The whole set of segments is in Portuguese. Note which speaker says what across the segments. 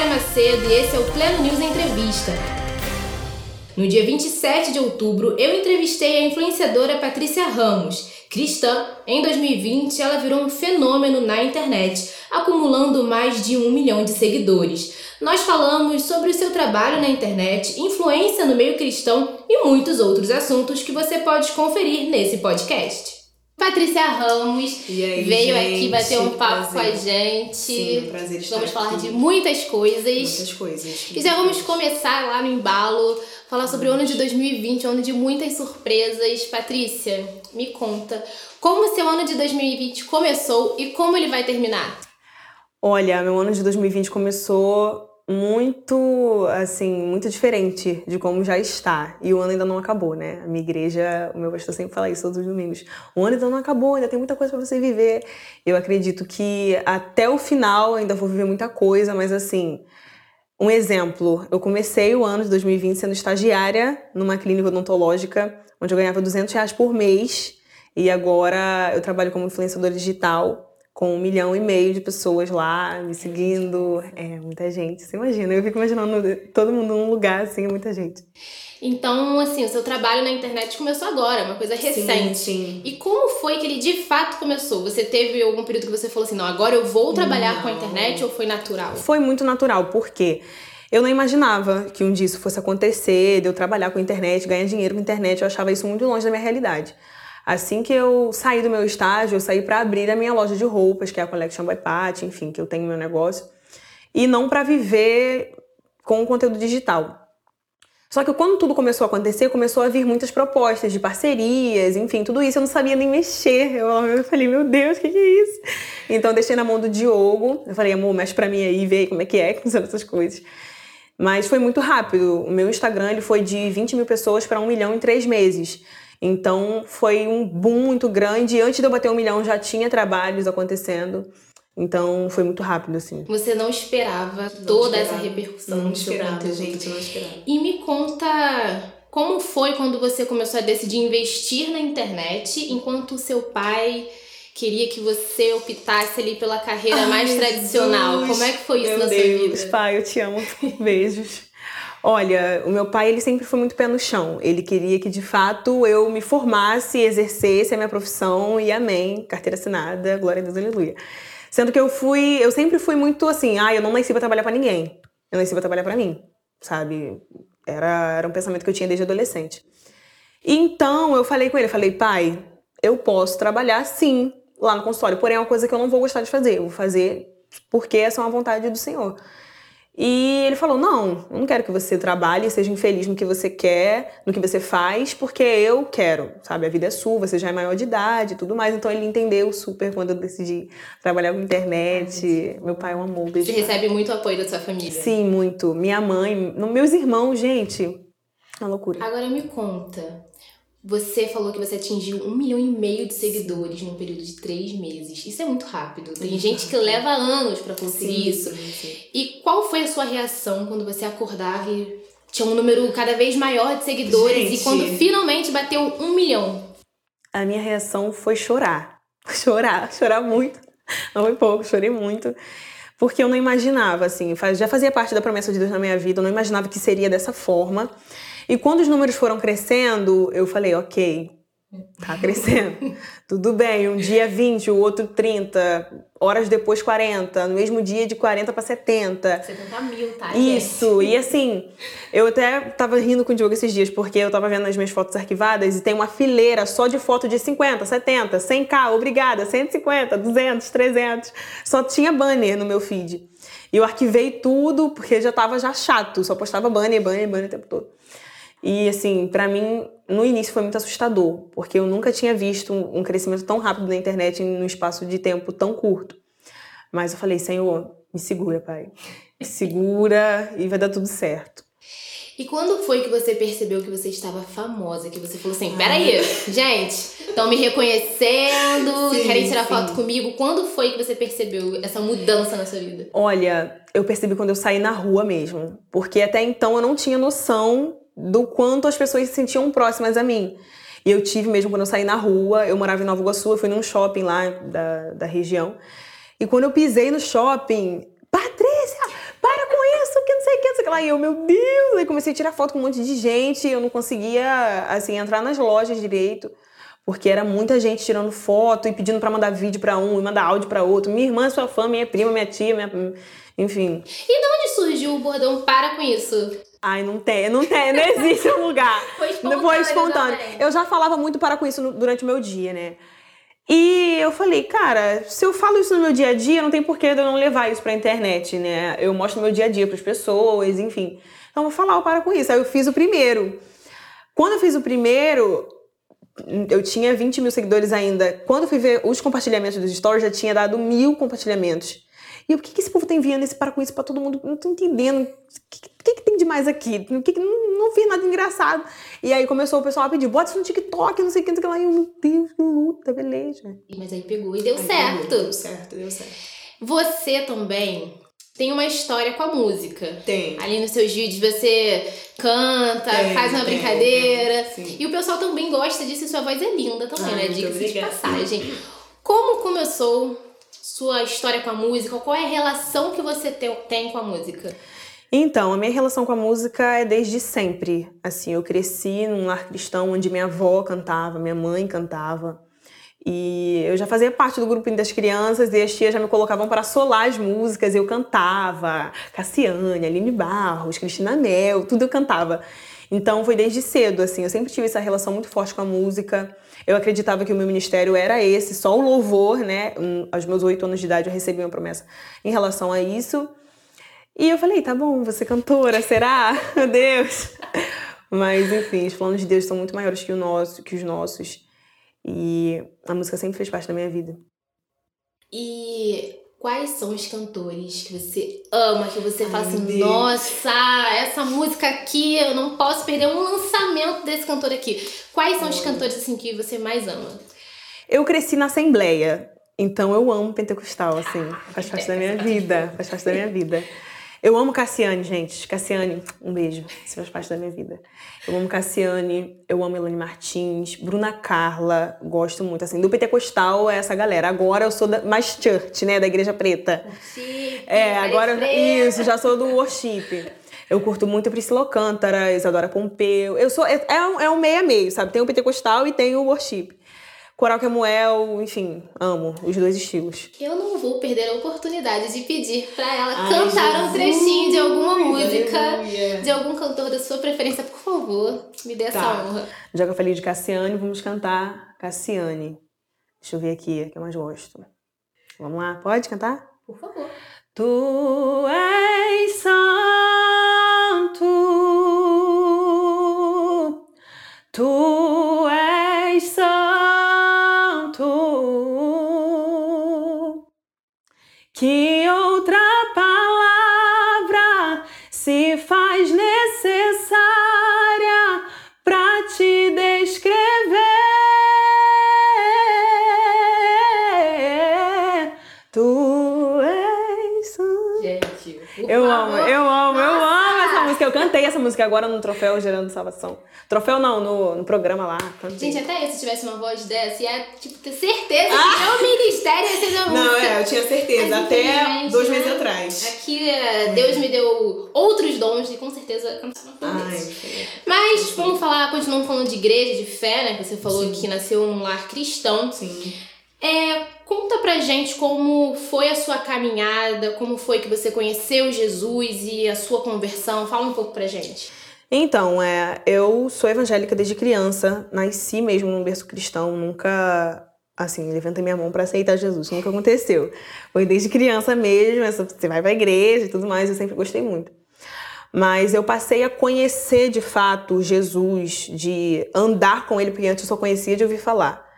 Speaker 1: Mayara Macedo e esse é o Pleno News Entrevista. No dia 27 de outubro, eu entrevistei a influenciadora Patrícia Ramos. Cristã, em 2020 ela virou um fenômeno na internet, acumulando mais de um milhão de seguidores. Nós falamos sobre o seu trabalho na internet, influência no meio cristão e muitos outros assuntos que você pode conferir nesse podcast. Patrícia Ramos
Speaker 2: aí,
Speaker 1: veio
Speaker 2: gente,
Speaker 1: aqui bater um papo
Speaker 2: prazer.
Speaker 1: com a gente.
Speaker 2: Sim, prazer estar
Speaker 1: Vamos falar
Speaker 2: aqui.
Speaker 1: de muitas coisas.
Speaker 2: Muitas coisas.
Speaker 1: E já vamos começar lá no embalo, falar sobre o ano de 2020, um ano de muitas surpresas. Patrícia, me conta como o seu ano de 2020 começou e como ele vai terminar.
Speaker 2: Olha, meu ano de 2020 começou muito, assim, muito diferente de como já está. E o ano ainda não acabou, né? A minha igreja, o meu pastor sempre fala isso todos os domingos. O ano ainda não acabou, ainda tem muita coisa para você viver. Eu acredito que até o final ainda vou viver muita coisa, mas assim, um exemplo, eu comecei o ano de 2020 sendo estagiária numa clínica odontológica, onde eu ganhava 200 reais por mês. E agora eu trabalho como influenciadora digital, com um milhão e meio de pessoas lá me seguindo. É, muita gente. Você imagina, eu fico imaginando todo mundo num lugar assim, muita gente.
Speaker 1: Então, assim, o seu trabalho na internet começou agora, uma coisa recente.
Speaker 2: sim.
Speaker 1: E como foi que ele de fato começou? Você teve algum período que você falou assim, não, agora eu vou trabalhar com a
Speaker 2: Não.
Speaker 1: internet ou foi natural?
Speaker 2: Foi muito natural, porque eu não imaginava que um dia isso fosse acontecer, de eu trabalhar com a internet, ganhar dinheiro com a internet, eu achava isso muito longe da minha realidade. Assim que eu saí do meu estágio, eu saí para abrir a minha loja de roupas, que é a Collection by Pat, enfim, que eu tenho meu negócio, e não para viver com o conteúdo digital. Só que quando tudo começou a acontecer, começou a vir muitas propostas de parcerias, enfim, tudo isso eu não sabia nem mexer. Eu, eu falei, meu Deus, o que, que é isso? Então eu deixei na mão do Diogo. Eu falei, amor, mexe pra mim aí, vê como é que é que funcionam essas coisas. Mas foi muito rápido. O meu Instagram ele foi de 20 mil pessoas para um milhão em três meses. Então foi um boom muito grande. E antes de eu bater um milhão já tinha trabalhos acontecendo. Então foi muito rápido, assim.
Speaker 1: Você não esperava toda essa
Speaker 2: esperava.
Speaker 1: repercussão
Speaker 2: Não esperava, gente, não esperava.
Speaker 1: E me conta como foi quando você começou a decidir investir na internet, enquanto o seu pai queria que você optasse ali pela carreira
Speaker 2: Ai,
Speaker 1: mais tradicional.
Speaker 2: Jesus.
Speaker 1: Como é que foi isso na
Speaker 2: Deus,
Speaker 1: sua vida?
Speaker 2: pai, eu te amo. Beijos. Olha, o meu pai, ele sempre foi muito pé no chão. Ele queria que, de fato, eu me formasse, exercesse a minha profissão e amém. Carteira assinada, glória a Deus, aleluia. Sendo que eu fui, eu sempre fui muito assim, ah, eu não nasci pra trabalhar pra ninguém. Eu nasci pra trabalhar pra mim, sabe? Era, era um pensamento que eu tinha desde adolescente. Então, eu falei com ele, falei, pai, eu posso trabalhar sim lá no consultório, porém é uma coisa que eu não vou gostar de fazer. Eu vou fazer porque essa é uma vontade do Senhor. E ele falou: Não, eu não quero que você trabalhe, seja infeliz no que você quer, no que você faz, porque eu quero, sabe? A vida é sua, você já é maior de idade e tudo mais. Então ele entendeu super quando eu decidi trabalhar com internet. Meu pai é um amor, beijo.
Speaker 1: Você recebe muito apoio da sua família.
Speaker 2: Sim, muito. Minha mãe, meus irmãos, gente, é uma loucura.
Speaker 1: Agora me conta. Você falou que você atingiu um milhão e meio de seguidores num período de três meses. Isso é muito rápido. Tem
Speaker 2: Muito
Speaker 1: gente que leva anos pra conseguir isso.
Speaker 2: sim, sim.
Speaker 1: E qual foi a sua reação quando você acordava e tinha um número cada vez maior de seguidores
Speaker 2: Gente.
Speaker 1: e quando finalmente bateu um milhão?
Speaker 2: A minha reação foi chorar. Chorar, chorar muito. Não foi pouco, chorei muito. Porque eu não imaginava, assim, já fazia parte da promessa de Deus na minha vida, eu não imaginava que seria dessa forma. E quando os números foram crescendo, eu falei, ok, tá crescendo. Tudo bem, um dia 20, o outro 30, horas depois 40, no mesmo dia de 40 para 70.
Speaker 1: 70 mil, tá?
Speaker 2: Isso, e assim, eu até tava rindo com o Diogo esses dias, porque eu tava vendo as minhas fotos arquivadas e tem uma fileira só de foto de 50, 70, 100k, obrigada, 150, 200, 300. Só tinha banner no meu feed. E eu arquivei tudo porque já tava já chato, só postava banner, banner, banner o tempo todo. E assim, pra mim, no início foi muito assustador, porque eu nunca tinha visto um um crescimento tão rápido na internet num espaço de tempo tão curto. Mas eu falei, Senhor, me segura, Pai. Me segura e vai dar tudo certo.
Speaker 1: E quando foi que você percebeu que você estava famosa? Que você falou assim: peraí, gente, estão me reconhecendo,
Speaker 2: Sim,
Speaker 1: querem tirar
Speaker 2: sim.
Speaker 1: foto comigo. Quando foi que você percebeu essa mudança na sua vida?
Speaker 2: Olha, eu percebi quando eu saí na rua mesmo. Porque até então eu não tinha noção do quanto as pessoas se sentiam próximas a mim. E eu tive mesmo quando eu saí na rua, eu morava em Nova Iguaçu, eu fui num shopping lá da, da região. E quando eu pisei no shopping, Patrícia, para com que lá. E eu, meu Deus! Aí comecei a tirar foto com um monte de gente. Eu não conseguia, assim, entrar nas lojas direito. Porque era muita gente tirando foto e pedindo para mandar vídeo para um e mandar áudio para outro. Minha irmã, sua fã, minha prima, minha tia, minha... enfim.
Speaker 1: E de onde surgiu o bordão Para com isso?
Speaker 2: Ai, não tem, não tem, não existe um lugar.
Speaker 1: Foi espontâneo.
Speaker 2: Foi espontâneo. Eu já falava muito para com isso durante o meu dia, né? E eu falei, cara, se eu falo isso no meu dia a dia, não tem porquê eu não levar isso pra internet, né? Eu mostro meu dia a dia pras pessoas, enfim. Então eu vou falar, eu para com isso. Aí eu fiz o primeiro. Quando eu fiz o primeiro, eu tinha 20 mil seguidores ainda. Quando eu fui ver os compartilhamentos dos stories, já tinha dado mil compartilhamentos. E por que, que esse povo tá enviando esse para com isso pra todo mundo? Não tô entendendo. O que, que, que tem de mais aqui? O que, não, não vi nada engraçado. E aí começou o pessoal a pedir, bota isso no TikTok, não sei o que, não sei o que lá. E eu, meu Deus, que luta, beleza.
Speaker 1: Mas aí pegou e deu
Speaker 2: Aí
Speaker 1: certo.
Speaker 2: pegou, Deu certo, deu certo.
Speaker 1: Você também tem uma história com a música.
Speaker 2: Tem.
Speaker 1: Ali nos seus vídeos você canta,
Speaker 2: Tem,
Speaker 1: faz uma
Speaker 2: tem,
Speaker 1: brincadeira.
Speaker 2: tem.
Speaker 1: E o pessoal também gosta disso e sua voz é linda também,
Speaker 2: Ai,
Speaker 1: né? Diga-se de passagem. Como começou sua história com a música? Qual é a relação que você te- tem com a música?
Speaker 2: Então, a minha relação com a música é desde sempre. Assim, eu cresci num lar cristão onde minha avó cantava, minha mãe cantava. E eu já fazia parte do grupo das crianças e as tias já me colocavam para solar as músicas. Eu cantava Cassiane, Aline Barros, Cristina Mel, tudo eu cantava. Então foi desde cedo, assim, eu sempre tive essa relação muito forte com a música. Eu acreditava que o meu ministério era esse, só o louvor, né? Um, aos meus oito anos de idade eu recebi uma promessa em relação a isso. E eu falei, tá bom, você cantora, será? Meu Deus. Mas enfim, os planos de Deus são muito maiores que, o nosso, que os nossos. E a música sempre fez parte da minha vida.
Speaker 1: E quais são os cantores que você ama, que você fala
Speaker 2: Ai,
Speaker 1: assim,
Speaker 2: Deus.
Speaker 1: nossa, essa música aqui, eu não posso perder um lançamento desse cantor aqui. Quais são os
Speaker 2: Olha.
Speaker 1: cantores assim que você mais ama?
Speaker 2: Eu cresci na Assembleia, então eu amo pentecostal, assim. Faz parte da minha vida. Faz parte da minha vida. Eu amo Cassiane, gente. Cassiane, um beijo. Isso faz parte da minha vida. Eu amo Cassiane, eu amo Elane Martins, Bruna Carla, gosto muito, assim. Do pentecostal é essa galera. Agora eu sou da, mais church, né? Da Igreja Preta. É, agora isso, já sou do worship. Eu curto muito Priscila Alcântara, Isadora Pompeu. Eu sou é, é um, é um meio a meio, sabe? Tem o pentecostal e tem o worship. Coral Camuel, enfim, amo os dois estilos.
Speaker 1: Eu não vou perder a oportunidade de pedir pra ela
Speaker 2: Ai,
Speaker 1: cantar um
Speaker 2: Jesus,
Speaker 1: trechinho de alguma música,
Speaker 2: aleluia.
Speaker 1: de algum cantor da sua preferência, por favor. Me dê essa
Speaker 2: Tá.
Speaker 1: honra.
Speaker 2: Já que eu falei de Cassiane, vamos cantar Cassiane. Deixa eu ver aqui, que eu mais gosto. Vamos lá, pode cantar?
Speaker 1: Por favor.
Speaker 2: Tu és santo, Que outra palavra se faz necessária cantei essa música agora no Troféu Gerando Salvação. Troféu não, no, no programa lá. Cantei.
Speaker 1: Gente, até eu, se tivesse uma voz dessa, ia, tipo, ter certeza que meu ministério ia ser da música.
Speaker 2: Não, é, eu tinha certeza.
Speaker 1: Mas,
Speaker 2: Até dois
Speaker 1: né?
Speaker 2: meses atrás.
Speaker 1: Aqui, é, Deus me deu outros dons e com certeza cantaram por isso. Mas vamos falar, continuando falando de igreja, de fé, né? Que você falou
Speaker 2: Sim.
Speaker 1: que nasceu num lar cristão.
Speaker 2: sim.
Speaker 1: É, conta pra gente como foi a sua caminhada, como foi que você conheceu Jesus e a sua conversão. Fala um pouco pra gente.
Speaker 2: Então, é, eu sou evangélica desde criança, nasci mesmo num berço cristão, nunca, assim, levantei minha mão pra aceitar Jesus, nunca aconteceu. Foi desde criança mesmo, você vai pra igreja e tudo mais, eu sempre gostei muito. Mas eu passei a conhecer de fato Jesus, de andar com ele, porque antes eu só conhecia de ouvir falar.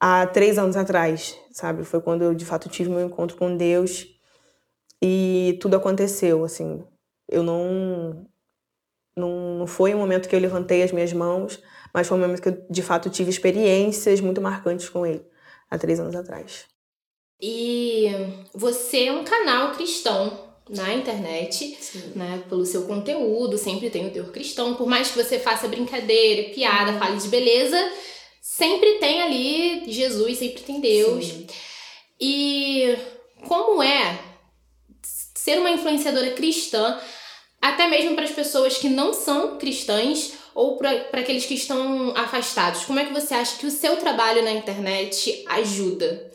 Speaker 2: Há três anos atrás, sabe? Foi quando eu de fato tive meu encontro com Deus e tudo aconteceu, assim. Eu não não, não foi um momento que eu levantei as minhas mãos, mas foi um momento que eu, de fato, tive experiências muito marcantes com ele, há três anos atrás.
Speaker 1: E você é um canal cristão na internet, né? Pelo seu conteúdo, sempre tem o teor cristão. Por mais que você faça brincadeira, piada, fale de beleza, sempre tem ali Jesus, sempre tem Deus.
Speaker 2: Sim.
Speaker 1: E como é ser uma influenciadora cristã Até mesmo para as pessoas que não são cristãs ou para aqueles que estão afastados. Como é que você acha que o seu trabalho na internet ajuda?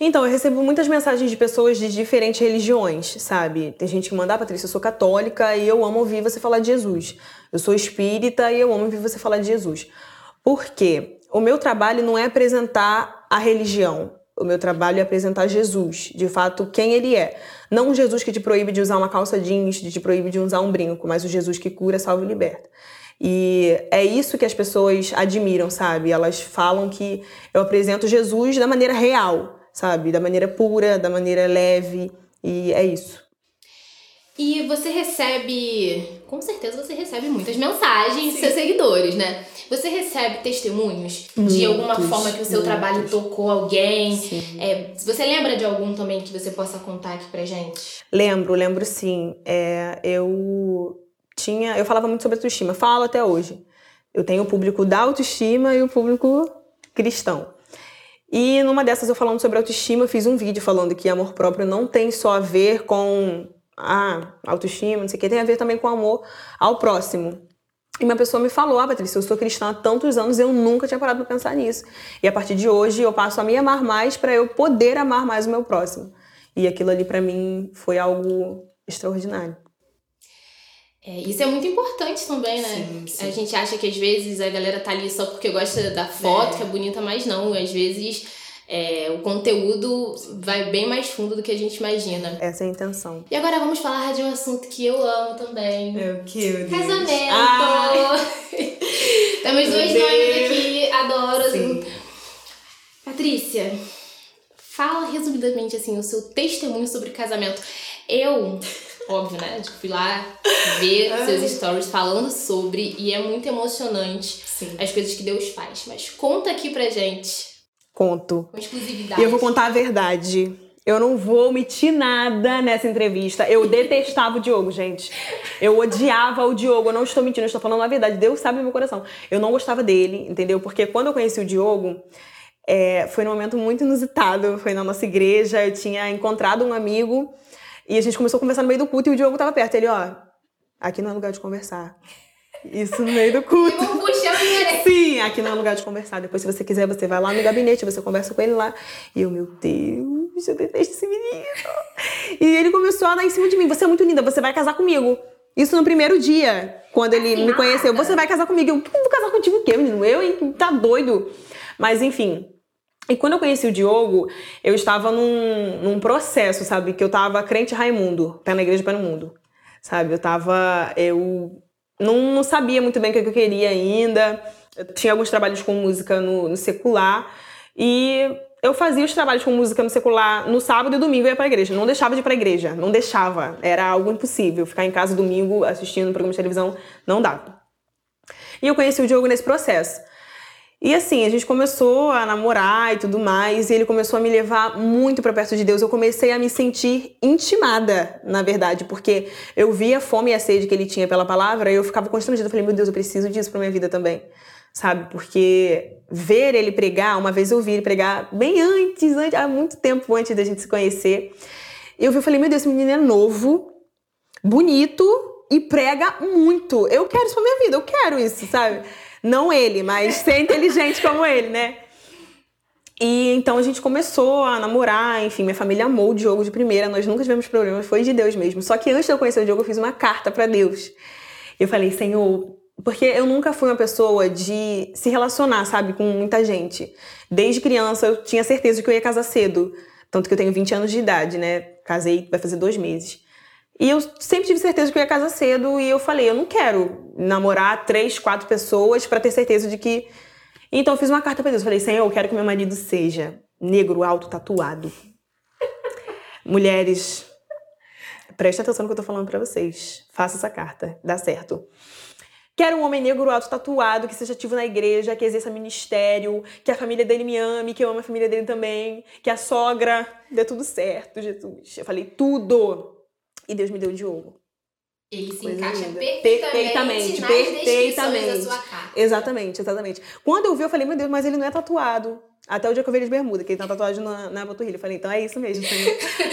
Speaker 2: Então, eu recebo muitas mensagens de pessoas de diferentes religiões, sabe? Tem gente que manda, ah, Patrícia, eu sou católica e eu amo ouvir você falar de Jesus. Eu sou espírita e eu amo ouvir você falar de Jesus. Por quê? O meu trabalho não é apresentar a religião. O meu trabalho é apresentar Jesus, de fato, quem ele é. Não um Jesus que te proíbe de usar uma calça jeans, de te proíbe de usar um brinco, mas o Jesus que cura, salva e liberta. E é isso que as pessoas admiram, sabe? Elas falam que eu apresento Jesus da maneira real sabe? Da maneira pura, da maneira leve, e é isso.
Speaker 1: E você recebe, com certeza você recebe muitas mensagens dos seus seguidores, né? Você recebe testemunhos muitos, de alguma forma que o seu muitos. trabalho tocou alguém? É, você lembra de algum também que você possa contar aqui pra gente?
Speaker 2: Lembro, lembro sim. É, eu tinha, eu falava muito sobre autoestima, falo até hoje. Eu tenho o público da autoestima e o público cristão. E numa dessas eu falando sobre autoestima, eu fiz um vídeo falando que amor próprio não tem só a ver com ah, autoestima, não sei o que, tem a ver também com amor ao próximo. E uma pessoa me falou, ah, Patrícia, eu sou cristã há tantos anos e eu nunca tinha parado para pensar nisso. E a partir de hoje eu passo a me amar mais para eu poder amar mais o meu próximo. E aquilo ali para mim foi algo extraordinário.
Speaker 1: É, isso é muito importante também, né? Sim, sim. A gente acha que às vezes a galera tá ali só porque gosta da foto, é. que é bonita, mas não. Às vezes é, o conteúdo vai bem mais fundo do que a gente imagina.
Speaker 2: Essa é a intenção.
Speaker 1: E agora vamos falar de um assunto que eu amo também.
Speaker 2: É o que, meu
Speaker 1: Deus? Casamento! Temos dois nomes aqui, adoro. Sim. Patrícia, fala resumidamente assim o seu testemunho sobre casamento. Eu óbvio, né? Tipo, fui lá ver seus stories falando sobre e é muito emocionante Sim. as coisas que Deus faz. Mas conta aqui pra gente.
Speaker 2: Conto.
Speaker 1: Com exclusividade.
Speaker 2: E eu vou contar a verdade. Eu não vou omitir nada nessa entrevista. Eu detestava o Diogo, gente. Eu odiava o Diogo. Eu não estou mentindo, eu estou falando a verdade. Deus sabe meu coração. Eu não gostava dele, entendeu? Porque quando eu conheci o Diogo, é, foi num momento muito inusitado. Foi na nossa igreja. Eu tinha encontrado um amigo e a gente começou a conversar no meio do culto e o Diogo tava perto. Ele, ó, aqui não é lugar de conversar. Isso no meio do culto. Sim, aqui não é lugar de conversar. Depois, se você quiser, você vai lá no gabinete, você conversa com ele lá. E eu, meu Deus, eu detesto esse menino. E ele começou a dar em cima de mim. Você é muito linda, você vai casar comigo. Isso no primeiro dia, quando ele assim, me conheceu. Você vai casar comigo. Eu, vou casar contigo o quê, menino? Eu, hein? Tá doido. Mas, enfim, e quando eu conheci o Diogo, eu estava num, num processo, sabe? Que eu estava crente Raimundo, pé na igreja, pé no mundo. Sabe? Eu estava Eu não, não sabia muito bem o que eu queria ainda. Eu tinha alguns trabalhos com música no, no secular. E eu fazia os trabalhos com música no secular no sábado e domingo eu ia pra igreja. Não deixava de ir pra igreja. Não deixava. Era algo impossível. Ficar em casa domingo assistindo um programa de televisão não dava. E eu conheci o Diogo nesse processo. E assim, a gente começou a namorar e tudo mais, e ele começou a me levar muito para perto de Deus. Eu comecei a me sentir intimada, na verdade, porque eu via a fome e a sede que ele tinha pela palavra, e eu ficava constrangida. Eu falei, meu Deus, eu preciso disso pra minha vida também. Sabe? Porque ver ele pregar, uma vez eu vi ele pregar bem antes, antes há muito tempo antes da gente se conhecer. Eu vi, eu falei, meu Deus, esse menino é novo, bonito e prega muito. Eu quero isso pra minha vida, eu quero isso, sabe? Não ele, mas ser inteligente como ele, né? E então a gente começou a namorar, enfim, minha família amou o Diogo de primeira, nós nunca tivemos problemas, foi de Deus mesmo. Só que antes de eu conhecer o Diogo, eu fiz uma carta para Deus. Eu falei, Senhor, porque eu nunca fui uma pessoa de se relacionar, sabe, com muita gente. Desde criança eu tinha certeza de que eu ia casar cedo. Tanto que eu tenho 20 anos de idade, né? Casei, vai fazer dois meses. E eu sempre tive certeza que eu ia casar cedo e eu falei, eu não quero namorar três, quatro pessoas para ter certeza de que. Então eu fiz uma carta para Deus. Falei, Senhor, eu quero que meu marido seja negro, alto, tatuado. Mulheres, preste atenção no que eu tô falando para vocês. Faça essa carta, dá certo. Quero um homem negro alto tatuado, que seja ativo na igreja, que exerça ministério, que a família dele me ame, que eu ame a família dele também, que a sogra dê tudo certo, Jesus. Eu falei tudo e Deus me deu o Diogo.
Speaker 1: Ele se Coisa encaixa linda. perfeitamente, perfeitamente, perfeitamente. Da sua carta.
Speaker 2: Exatamente, exatamente. Quando eu vi, eu falei, meu Deus, mas ele não é tatuado. Até o dia que eu vi ele de bermuda, que ele tá tatuagem na, na panturrilha. Eu falei, então é isso mesmo.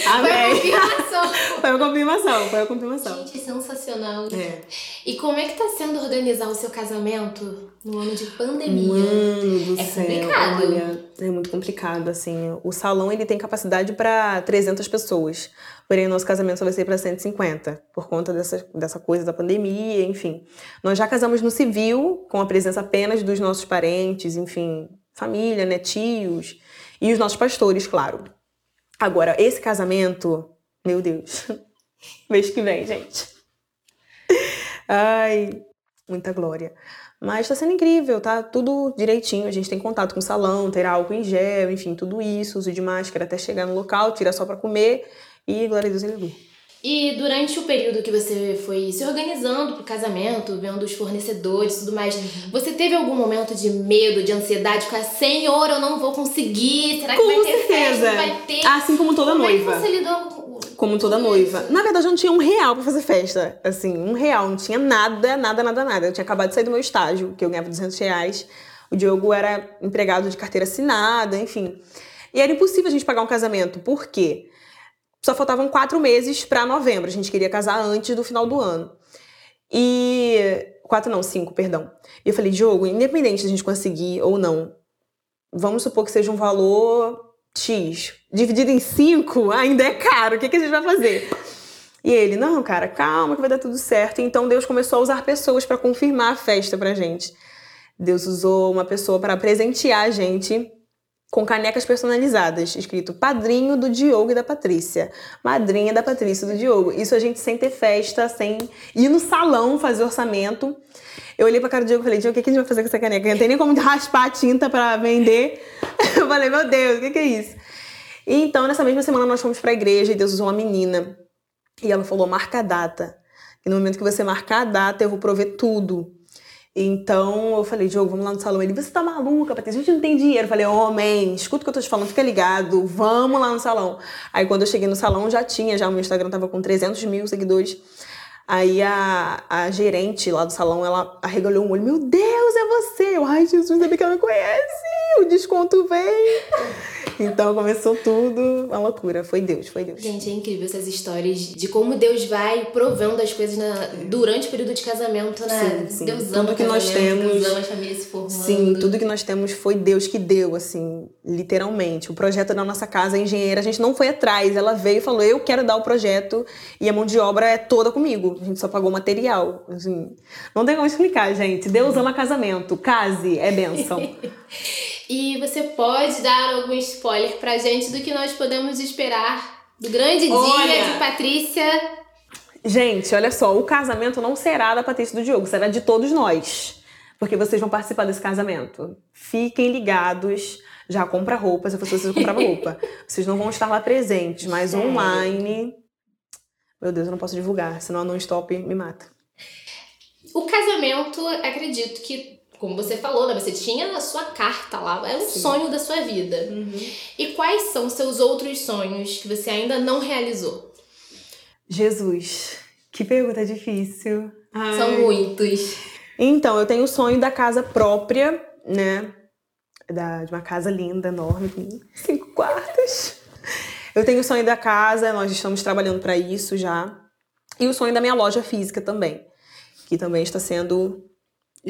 Speaker 1: Amém. Foi a confirmação.
Speaker 2: foi a confirmação, foi a confirmação.
Speaker 1: Gente, sensacional. É. E como é que tá sendo organizar o seu casamento no ano de pandemia?
Speaker 2: Mano do
Speaker 1: é
Speaker 2: céu.
Speaker 1: complicado.
Speaker 2: Olha, é muito complicado, assim. O salão, ele tem capacidade para 300 pessoas. Porém, o nosso casamento só vai ser para 150, por conta dessa, dessa coisa da pandemia, enfim. Nós já casamos no civil, com a presença apenas dos nossos parentes, enfim, família, né, tios e os nossos pastores, claro. Agora, esse casamento, meu Deus, mês que vem, gente. Ai, muita glória. Mas tá sendo incrível, tá tudo direitinho. A gente tem contato com o salão, ter álcool em gel, enfim, tudo isso, uso de máscara até chegar no local, tira só para comer e glória a Deus, aleluia.
Speaker 1: E durante o período que você foi se organizando pro casamento, vendo os fornecedores e tudo mais, uhum. você teve algum momento de medo, de ansiedade, ficar, Senhor, eu não vou conseguir, será que
Speaker 2: com
Speaker 1: vai ter
Speaker 2: certeza.
Speaker 1: festa? Vai ter?
Speaker 2: Assim como toda
Speaker 1: como
Speaker 2: noiva.
Speaker 1: Como é que você lidou com
Speaker 2: Como toda noiva. Na verdade, eu não tinha um real pra fazer festa. Assim, um real. Não tinha nada, nada, nada, nada. Eu tinha acabado de sair do meu estágio, que eu ganhava 200 reais. O Diogo era empregado de carteira assinada, enfim. E era impossível a gente pagar um casamento. Por quê? Só faltavam quatro meses para novembro. A gente queria casar antes do final do ano. E. Quatro não, cinco, perdão. E eu falei, Diogo, independente de a gente conseguir ou não, vamos supor que seja um valor X. Dividido em cinco ainda é caro. O que, que a gente vai fazer? E ele, não, cara, calma que vai dar tudo certo. Então Deus começou a usar pessoas para confirmar a festa pra gente. Deus usou uma pessoa para presentear a gente com canecas personalizadas, escrito padrinho do Diogo e da Patrícia, madrinha da Patrícia e do Diogo. Isso a gente sem ter festa, sem ir no salão fazer orçamento. Eu olhei pra cara do Diogo e falei, Diogo, o que, a gente vai fazer com essa caneca? Não tem nem como raspar a tinta para vender. Eu falei, meu Deus, o que, que é isso? E então, nessa mesma semana, nós fomos pra igreja e Deus usou uma menina. E ela falou, marca a data. E no momento que você marcar a data, eu vou prover tudo. Então eu falei, Diogo, vamos lá no salão. Ele, você tá maluca, Patrícia? A gente não tem dinheiro. Eu falei, homem, escuta o que eu tô te falando, fica ligado, vamos lá no salão. Aí quando eu cheguei no salão, já tinha, já o meu Instagram tava com 300 mil seguidores. Aí a, a gerente lá do salão, ela arregalou um olho. Meu Deus, é você! Eu, Ai, Jesus, ainda bem que ela me conhece! O desconto vem! Então começou tudo, uma loucura. Foi Deus, foi Deus.
Speaker 1: Gente, é incrível essas histórias de como Deus vai provando as coisas na, durante o período de casamento, né?
Speaker 2: Sim, sim.
Speaker 1: Deus ama
Speaker 2: tudo que nós temos.
Speaker 1: Deus ama as famílias se formando.
Speaker 2: Sim, tudo que nós temos foi Deus que deu, assim, literalmente. O projeto da nossa casa, a engenheira, a gente não foi atrás. Ela veio e falou: Eu quero dar o projeto e a mão de obra é toda comigo. A gente só pagou material. Assim, não tem como explicar, gente. Deus ama casamento. Case é bênção.
Speaker 1: E você pode dar algum spoiler pra gente do que nós podemos esperar do grande
Speaker 2: Olha.
Speaker 1: dia de Patrícia?
Speaker 2: Gente, olha só, o casamento não será da Patrícia e do Diogo, será de todos nós. Porque vocês vão participar desse casamento. Fiquem ligados. Já compra roupa, se fosse vocês compravam roupa. Vocês não vão estar lá presentes, mas
Speaker 1: Sério?
Speaker 2: online. Meu Deus, eu não posso divulgar, senão a non-stop me mata.
Speaker 1: O casamento, acredito que, como você falou, né? Você tinha a sua carta lá, era um
Speaker 2: Sim.
Speaker 1: sonho da sua vida. E quais são seus outros sonhos que você ainda não realizou?
Speaker 2: Jesus, que pergunta difícil. Ai.
Speaker 1: São muitos.
Speaker 2: Então, eu tenho o sonho da casa própria, né? Da, de uma casa linda, enorme, com cinco quartos. Eu tenho o sonho da casa, nós estamos trabalhando para isso já. E o sonho da minha loja física também, que também está sendo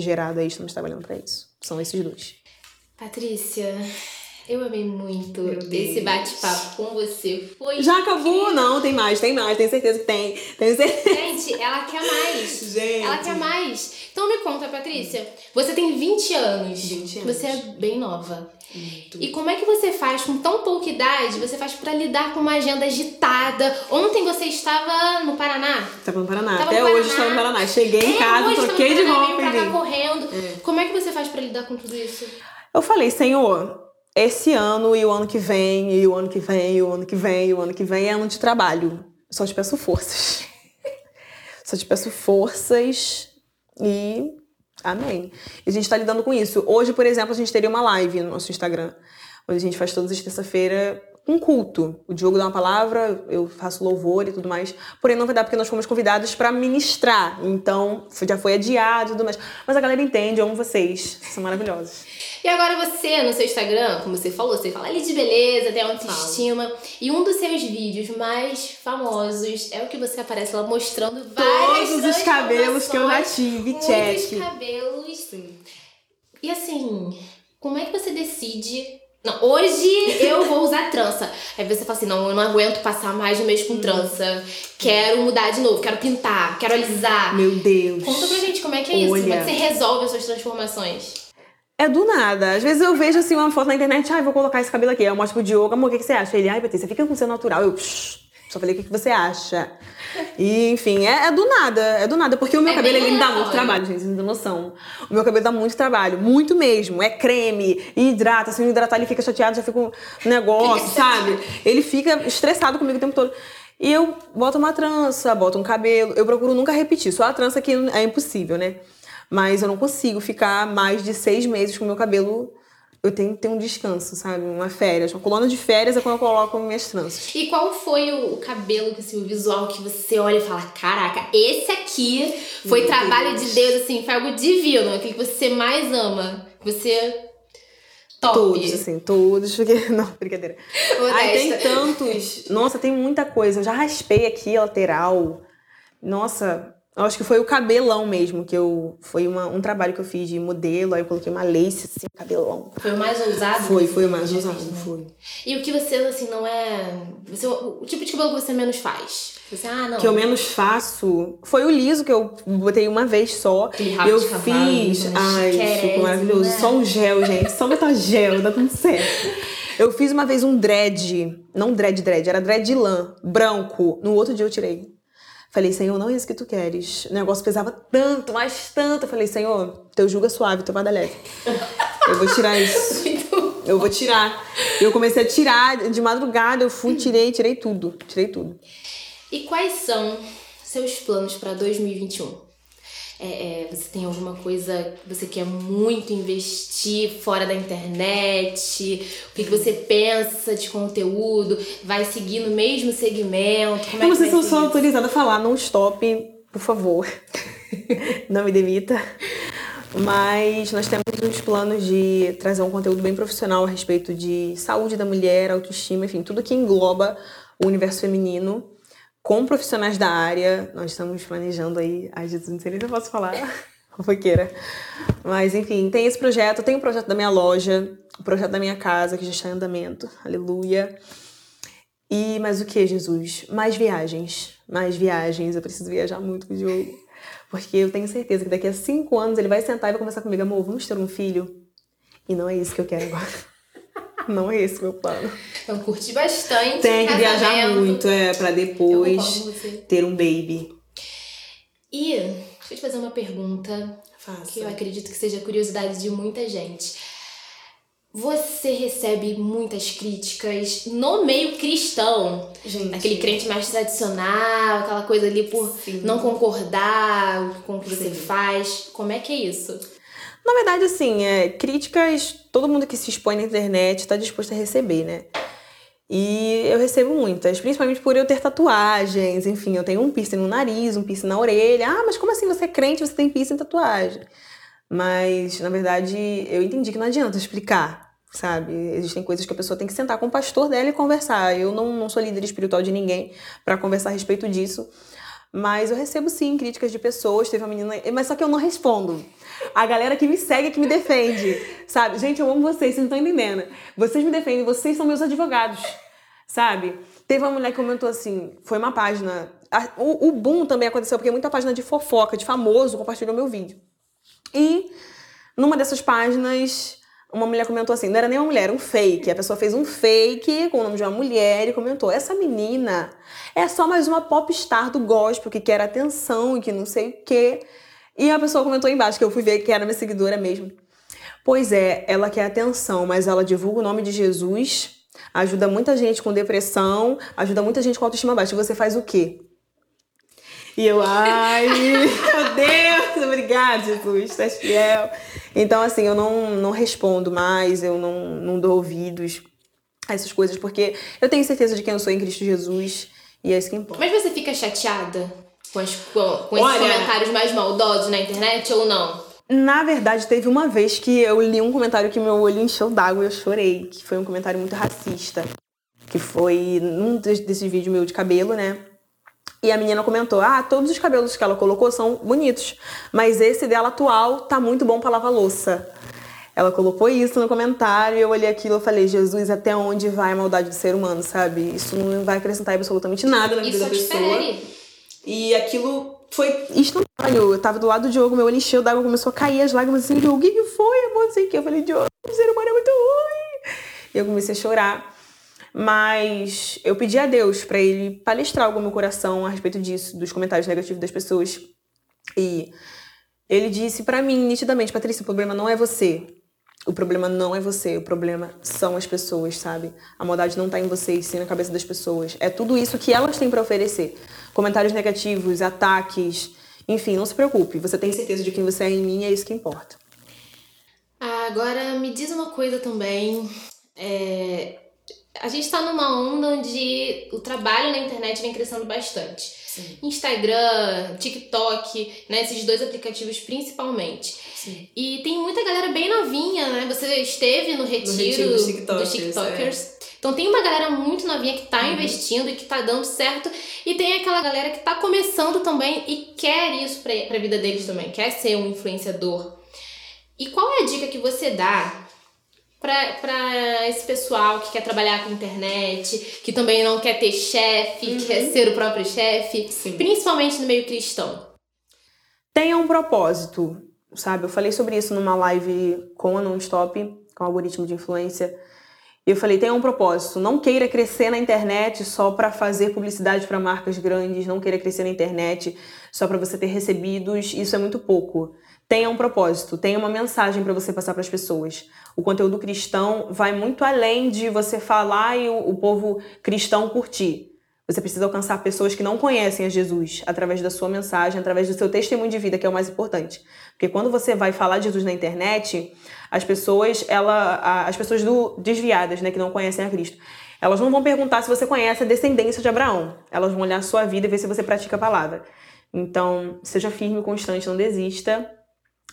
Speaker 2: gerado aí, estamos trabalhando para isso. São esses dois.
Speaker 1: Patrícia, eu amei muito esse bate-papo com você. Foi
Speaker 2: Já acabou? Não, tem mais, tem mais, tenho certeza que tem. Tenho certeza.
Speaker 1: Gente, ela quer mais.
Speaker 2: Gente.
Speaker 1: Ela quer mais. Então me conta, Patrícia. Você tem 20 anos.
Speaker 2: 20 anos.
Speaker 1: Você é bem nova. E como é que você faz com tão pouca idade? Você faz pra lidar com uma agenda agitada? Ontem você estava no Paraná?
Speaker 2: Tava no Paraná.
Speaker 1: Tava
Speaker 2: Até
Speaker 1: no
Speaker 2: hoje estou no Paraná. Cheguei em
Speaker 1: É,
Speaker 2: casa, troquei de roupa e vim.
Speaker 1: correndo. Como é que você faz pra lidar com tudo isso?
Speaker 2: Eu falei, Senhor, esse ano e o ano que vem, e o ano que vem, e o ano que vem, e o ano que vem é ano de trabalho. Só te peço forças. Só te peço forças e amém. E a gente tá lidando com isso. Hoje, por exemplo, a gente teria uma live no nosso Instagram. Onde a gente faz todas as terça-feira um culto. O Diogo dá uma palavra, eu faço louvor e tudo mais. Porém, não vai dar porque nós fomos convidados para ministrar. Então, já foi adiado e tudo mais. Mas a galera entende, eu amo vocês. São maravilhosos.
Speaker 1: E agora você, no seu Instagram, como você falou, você fala ali de beleza, tem autoestima. E um dos seus vídeos mais famosos é o que você aparece lá mostrando várias
Speaker 2: Todos os cabelos que eu já tive, check.
Speaker 1: Muitos cabelos. Sim. E assim, como é que você decide não, hoje eu vou usar trança. Aí você fala assim: não, eu não aguento passar mais de um mês com trança. Quero mudar de novo, quero pintar, quero alisar.
Speaker 2: Meu Deus.
Speaker 1: Conta pra gente como é que é isso. Como é que você resolve as suas transformações?
Speaker 2: É do nada. Às vezes eu vejo assim uma foto na internet, ai, ah, vou colocar esse cabelo aqui. Eu mostro pro Diogo, amor, o que, que você acha? Ele, ai, Patrícia, fica com o seu natural. Eu, Psh. Só falei o que, você acha. E, enfim, é, é, do nada, é do nada. Porque o meu é cabelo, ele me dá muito trabalho, gente, vocês não tem noção. O meu cabelo dá muito trabalho, muito mesmo. É creme, hidrata, se não hidratar ele fica chateado, já fica um negócio, sabe? Ele fica estressado comigo o tempo todo. E eu boto uma trança, boto um cabelo. Eu procuro nunca repetir, só a trança que é impossível, né? Mas eu não consigo ficar mais de seis meses com o meu cabelo. Eu tenho que ter um descanso, sabe? Uma férias. Uma coluna de férias é quando eu coloco minhas tranças.
Speaker 1: E qual foi o, cabelo, assim, o visual que você olha e fala: caraca, esse aqui foi meu trabalho Deus. de Deus, assim, foi algo divino, aquele que você mais ama. Você Top.
Speaker 2: Todos, assim, todos, porque. Não, brincadeira. Ai, tem tantos. Nossa, tem muita coisa. Eu já raspei aqui a lateral. Nossa, eu acho que foi o cabelão mesmo, que eu. Foi uma, um trabalho que eu fiz de modelo, aí eu coloquei uma lace, assim, cabelão.
Speaker 1: Foi o mais ousado?
Speaker 2: Foi, foi o mais ousado, foi.
Speaker 1: E o que você, assim, não é. Você, o tipo de cabelo que você menos faz? Você, ah, não.
Speaker 2: Que eu menos faço foi o liso, que eu botei uma vez só. eu fiz. Ai, ficou maravilhoso. Né? Só um gel, gente. Só botar gel, dá tudo certo. Eu fiz uma vez um dread, não dread dread, era dread lã, branco. No outro dia eu tirei. Falei, Senhor, não é isso que tu queres. O negócio pesava tanto, mais tanto. Eu falei, Senhor, teu jugo é suave, teu vada leve. Eu vou tirar isso. Eu vou tirar. Eu comecei a tirar de madrugada, eu fui, tirei, tirei tudo. Tirei tudo.
Speaker 1: E quais são seus planos para 2021? É, é, você tem alguma coisa que você quer muito investir fora da internet? O que, que você pensa de conteúdo? Vai seguir no mesmo segmento?
Speaker 2: Como é vocês são só autorizada a falar, não stop, por favor. não me demita. Mas nós temos uns planos de trazer um conteúdo bem profissional a respeito de saúde da mulher, autoestima, enfim, tudo que engloba o universo feminino com profissionais da área. Nós estamos planejando aí. Ai, Jesus, não sei nem se eu posso falar. Fofoqueira. Mas, enfim, tem esse projeto. Tem o projeto da minha loja, o projeto da minha casa, que já está em andamento. Aleluia. E mais o que, Jesus? Mais viagens. Mais viagens. Eu preciso viajar muito com o Diogo. Porque eu tenho certeza que daqui a cinco anos ele vai sentar e vai conversar comigo, amor, vamos ter um filho? E não é isso que eu quero agora. Não é esse meu plano.
Speaker 1: Então curti bastante.
Speaker 2: Tem que viajar muito, é, pra depois ter um baby.
Speaker 1: E deixa eu te fazer uma pergunta. Faça. Que eu acredito que seja curiosidade de muita gente. Você recebe muitas críticas no meio cristão. Gente. Aquele crente mais tradicional, aquela coisa ali por Sim. não concordar com o que Sim. você faz. Como é que é isso?
Speaker 2: Na verdade, assim, é, críticas, todo mundo que se expõe na internet está disposto a receber, né? E eu recebo muitas, principalmente por eu ter tatuagens, enfim, eu tenho um piercing no nariz, um piercing na orelha. Ah, mas como assim você é crente, você tem piercing tatuagem? Mas, na verdade, eu entendi que não adianta explicar, sabe? Existem coisas que a pessoa tem que sentar com o pastor dela e conversar. Eu não, não sou líder espiritual de ninguém para conversar a respeito disso. Mas eu recebo sim críticas de pessoas. Teve uma menina. Mas só que eu não respondo. A galera que me segue, que me defende. Sabe? Gente, eu amo vocês, vocês não estão entendendo. Vocês me defendem, vocês são meus advogados. Sabe? Teve uma mulher que comentou assim: foi uma página. O, o boom também aconteceu porque muita página de fofoca, de famoso, compartilhou meu vídeo. E numa dessas páginas, uma mulher comentou assim: não era nem uma mulher, um fake. A pessoa fez um fake com o nome de uma mulher e comentou: essa menina é só mais uma popstar do gospel que quer atenção e que não sei o quê. E a pessoa comentou embaixo, que eu fui ver que era minha seguidora mesmo. Pois é, ela quer atenção, mas ela divulga o nome de Jesus, ajuda muita gente com depressão, ajuda muita gente com autoestima baixa. E você faz o quê? E eu, ai, meu Deus, obrigada, Jesus, és fiel. Então, assim, eu não, não respondo mais, eu não, não dou ouvidos. essas coisas, porque eu tenho certeza de quem eu sou em Cristo Jesus e é isso que importa.
Speaker 1: Mas você fica chateada com, as, com, com esses
Speaker 2: Olha-
Speaker 1: comentários mais maldosos na internet ou não?
Speaker 2: Na verdade, teve uma vez que eu li um comentário que meu olho encheu d'água e eu chorei, que foi um comentário muito racista. Que foi num des- desses vídeos meu de cabelo, né? E a menina comentou: Ah, todos os cabelos que ela colocou são bonitos, mas esse dela atual tá muito bom pra lavar louça. Ela colocou isso no comentário e eu olhei aquilo e falei: Jesus, até onde vai a maldade do ser humano, sabe? Isso não vai acrescentar absolutamente nada na vida
Speaker 1: Isso
Speaker 2: da
Speaker 1: te
Speaker 2: pessoa.
Speaker 1: fere.
Speaker 2: E aquilo foi instantâneo. Eu tava do lado do Diogo, meu olho encheu d'água, começou a cair as lágrimas assim. Diogo, o que foi, amor? Não sei o que. Eu falei, Diogo, o ser humano é muito ruim. E eu comecei a chorar. Mas eu pedi a Deus pra ele palestrar algo no meu coração a respeito disso, dos comentários negativos das pessoas. E ele disse pra mim nitidamente, Patrícia, o problema não é você. O problema não é você, o problema são as pessoas, sabe? A maldade não tá em você, sim na cabeça das pessoas. É tudo isso que elas têm pra oferecer. Comentários negativos, ataques, enfim, não se preocupe. Você tem certeza de quem você é em mim, é isso que importa.
Speaker 1: Ah, Agora, me diz uma coisa também. É, A gente tá numa onda onde o trabalho na internet vem crescendo bastante. Instagram, TikTok, né? Esses dois aplicativos principalmente.
Speaker 3: Sim.
Speaker 1: E tem muita galera bem novinha, né? Você esteve no retiro,
Speaker 3: retiro dos
Speaker 1: dos
Speaker 3: TikTokers,
Speaker 1: TikTokers. Então tem uma galera muito novinha que tá investindo e que tá dando certo. E tem aquela galera que tá começando também e quer isso pra, pra vida deles também. Quer ser um influenciador. E qual é a dica que você dá pra esse pessoal que quer trabalhar com internet, que também não quer ter chefe, quer ser o próprio chefe, principalmente no meio cristão?
Speaker 2: Tenha um propósito, sabe? Eu falei sobre isso numa live com a Nonstop, com o algoritmo de influência. E eu falei, tenha um propósito. Não queira crescer na internet só para fazer publicidade para marcas grandes. Não queira crescer na internet só para você ter recebidos. Isso é muito pouco. Tenha um propósito. Tenha uma mensagem para você passar para as pessoas. O conteúdo cristão vai muito além de você falar e o, o povo cristão curtir. Você precisa alcançar pessoas que não conhecem a Jesus através da sua mensagem, através do seu testemunho de vida, que é o mais importante. Porque quando você vai falar de Jesus na internet, as pessoas, ela, as pessoas do, desviadas, né, que não conhecem a Cristo, elas não vão perguntar se você conhece a descendência de Abraão. Elas vão olhar a sua vida e ver se você pratica a palavra. Então, seja firme, constante, não desista.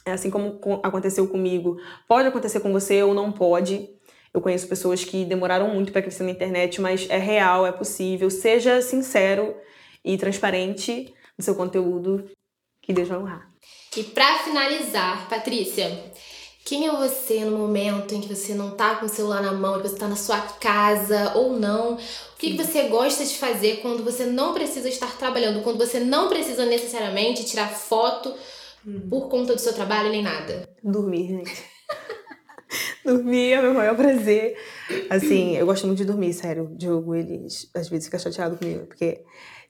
Speaker 2: É assim como co- aconteceu comigo. Pode acontecer com você ou não pode. Eu conheço pessoas que demoraram muito para crescer na internet, mas é real, é possível. Seja sincero e transparente no seu conteúdo, que Deus vai honrar.
Speaker 1: E pra finalizar, Patrícia, quem é você no momento em que você não tá com o celular na mão, que você tá na sua casa ou não? O que, que você gosta de fazer quando você não precisa estar trabalhando, quando você não precisa necessariamente tirar foto por conta do seu trabalho nem nada?
Speaker 2: Dormir, gente. dormir é o meu maior prazer. Assim, eu gosto muito de dormir, sério. O Diogo, ele às vezes fica chateado comigo, porque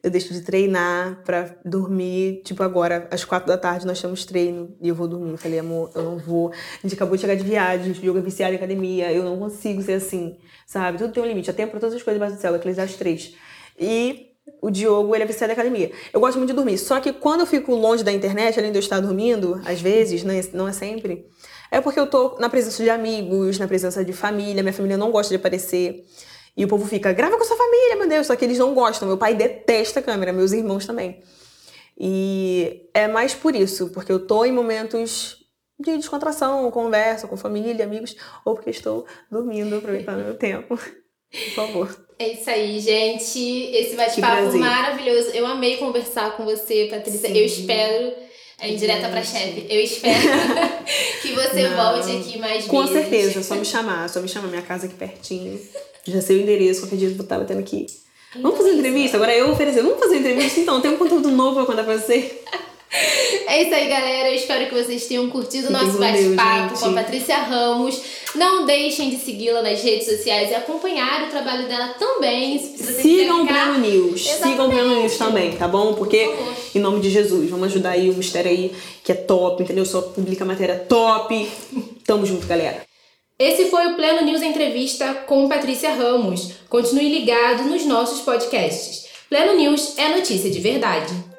Speaker 2: eu deixo de treinar pra dormir. Tipo, agora, às quatro da tarde, nós temos treino e eu vou dormir. Eu falei, amor, eu não vou. A gente acabou de chegar de viagem, o Diogo é viciado em academia, eu não consigo ser assim, sabe? Tudo tem um limite. Há tempo pra todas as coisas debaixo do céu, Eclesiastes 3. E o Diogo, ele é viciado em academia. Eu gosto muito de dormir. Só que quando eu fico longe da internet, além de eu estar dormindo, às vezes, né, não é sempre, é porque eu tô na presença de amigos, na presença de família. Minha família não gosta de aparecer. E o povo fica, grava com sua família, meu Deus. Só que eles não gostam. Meu pai detesta a câmera, meus irmãos também. E é mais por isso, porque eu tô em momentos de descontração, conversa com família, amigos, ou porque estou dormindo, aproveitando meu tempo. Por favor.
Speaker 1: É isso aí, gente. Esse bate-papo maravilhoso. Eu amei conversar com você, Patrícia.
Speaker 3: Sim.
Speaker 1: Eu espero. É indireta pra chefe. Eu espero que você
Speaker 2: Não.
Speaker 1: volte aqui mais
Speaker 2: Com
Speaker 1: vezes.
Speaker 2: certeza, só me chamar, só me chamar. Minha casa aqui pertinho. Já sei o endereço, qualquer dia eu vou estar batendo aqui. Vamos fazer entrevista? Agora eu oferecer. Vamos fazer entrevista? Então, tem um conteúdo novo pra contar pra você.
Speaker 1: É isso aí, galera. Eu espero que vocês tenham curtido o nosso bate-papo com a Patrícia Ramos. Não deixem de segui-la nas redes sociais e acompanhar o trabalho dela também. Se
Speaker 2: Sigam o Pleno News. Sigam o Pleno News também, tá bom? Porque, em nome de Jesus, vamos ajudar aí o mistério aí, que é top, entendeu? Só publica matéria top. Tamo junto, galera.
Speaker 1: Esse foi o Pleno News Entrevista com Patrícia Ramos. Continue ligado nos nossos podcasts. Pleno News é notícia de verdade.